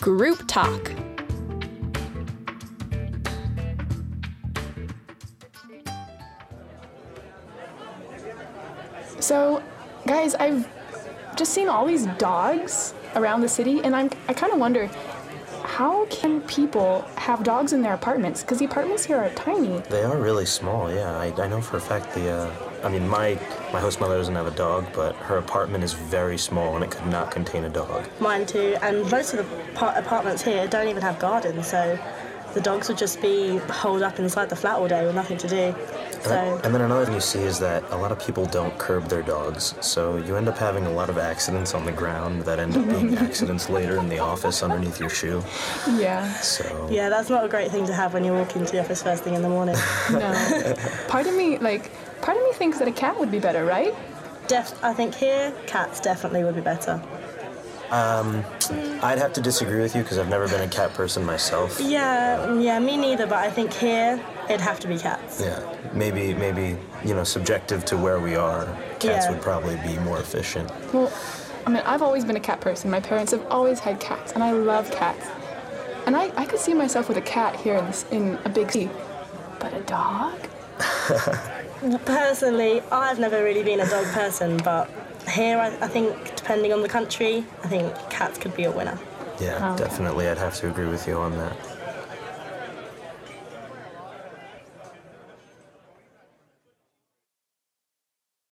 Group Talk. So, guys, I've just seen all these dogs around the city, and I'm I kind of wonder how can people have dogs in their apartments? Because the apartments here are tiny. They are really small, yeah. I, I know for a fact the, uh, I mean, my, my host mother doesn't have a dog, but her apartment is very small and it could not contain a dog. Mine too, and most of the par- apartments here don't even have gardens, so the dogs would just be holed up inside the flat all day with nothing to do. So And then another thing you see is that a lot of people don't curb their dogs, so you end up having a lot of accidents on the ground that end up being accidents later in the office underneath your shoe. Yeah. So yeah, that's not a great thing to have when you walk into the office first thing in the morning. No. part of me, like, part of me thinks that a cat would be better, right? Def- I think here cats definitely would be better. Um, I'd have to disagree with you because I've never been a cat person myself. Yeah, yeah, me neither. But I think here it'd have to be cats. Yeah, maybe maybe you know subjective to where we are, cats Yeah. would probably be more efficient. Well, I mean, I've always been a cat person. My parents have always had cats, and I love cats. And I, I could see myself with a cat here in, this, in a big city. But a dog? Personally, I've never really been a dog person, but here I, I think depending on the country, I think cats could be a winner. Yeah, Okay. definitely, I'd have to agree with you on that.